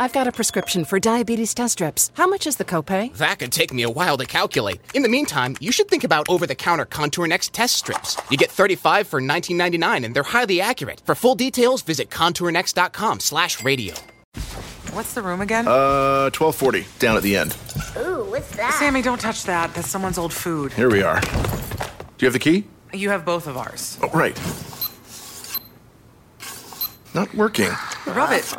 I've got a prescription for diabetes test strips. How much is the copay? That could take me a while to calculate. In the meantime, you should think about over-the-counter Contour Next test strips. You get 35 for 19.99 and they're highly accurate. For full details, visit contournext.com/radio. What's the room again? Uh, 1240, down at the end. Ooh, what's that? Sammy, don't touch that. That's someone's old food. Here we are. Do you have the key? You have both of ours. Oh, right. Not working. Rub it.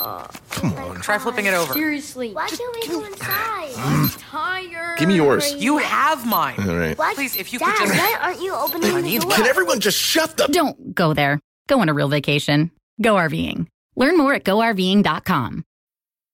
Come on. Try flipping it over. Seriously. Why can't we go inside? I'm mm. tired. Give me yours. You have mine. All right. What? Please, if you Dad, could just. why aren't you opening the need door? Can everyone just shut the. Don't go there. Go on a real vacation. Go RVing. Learn more at GoRVing.com.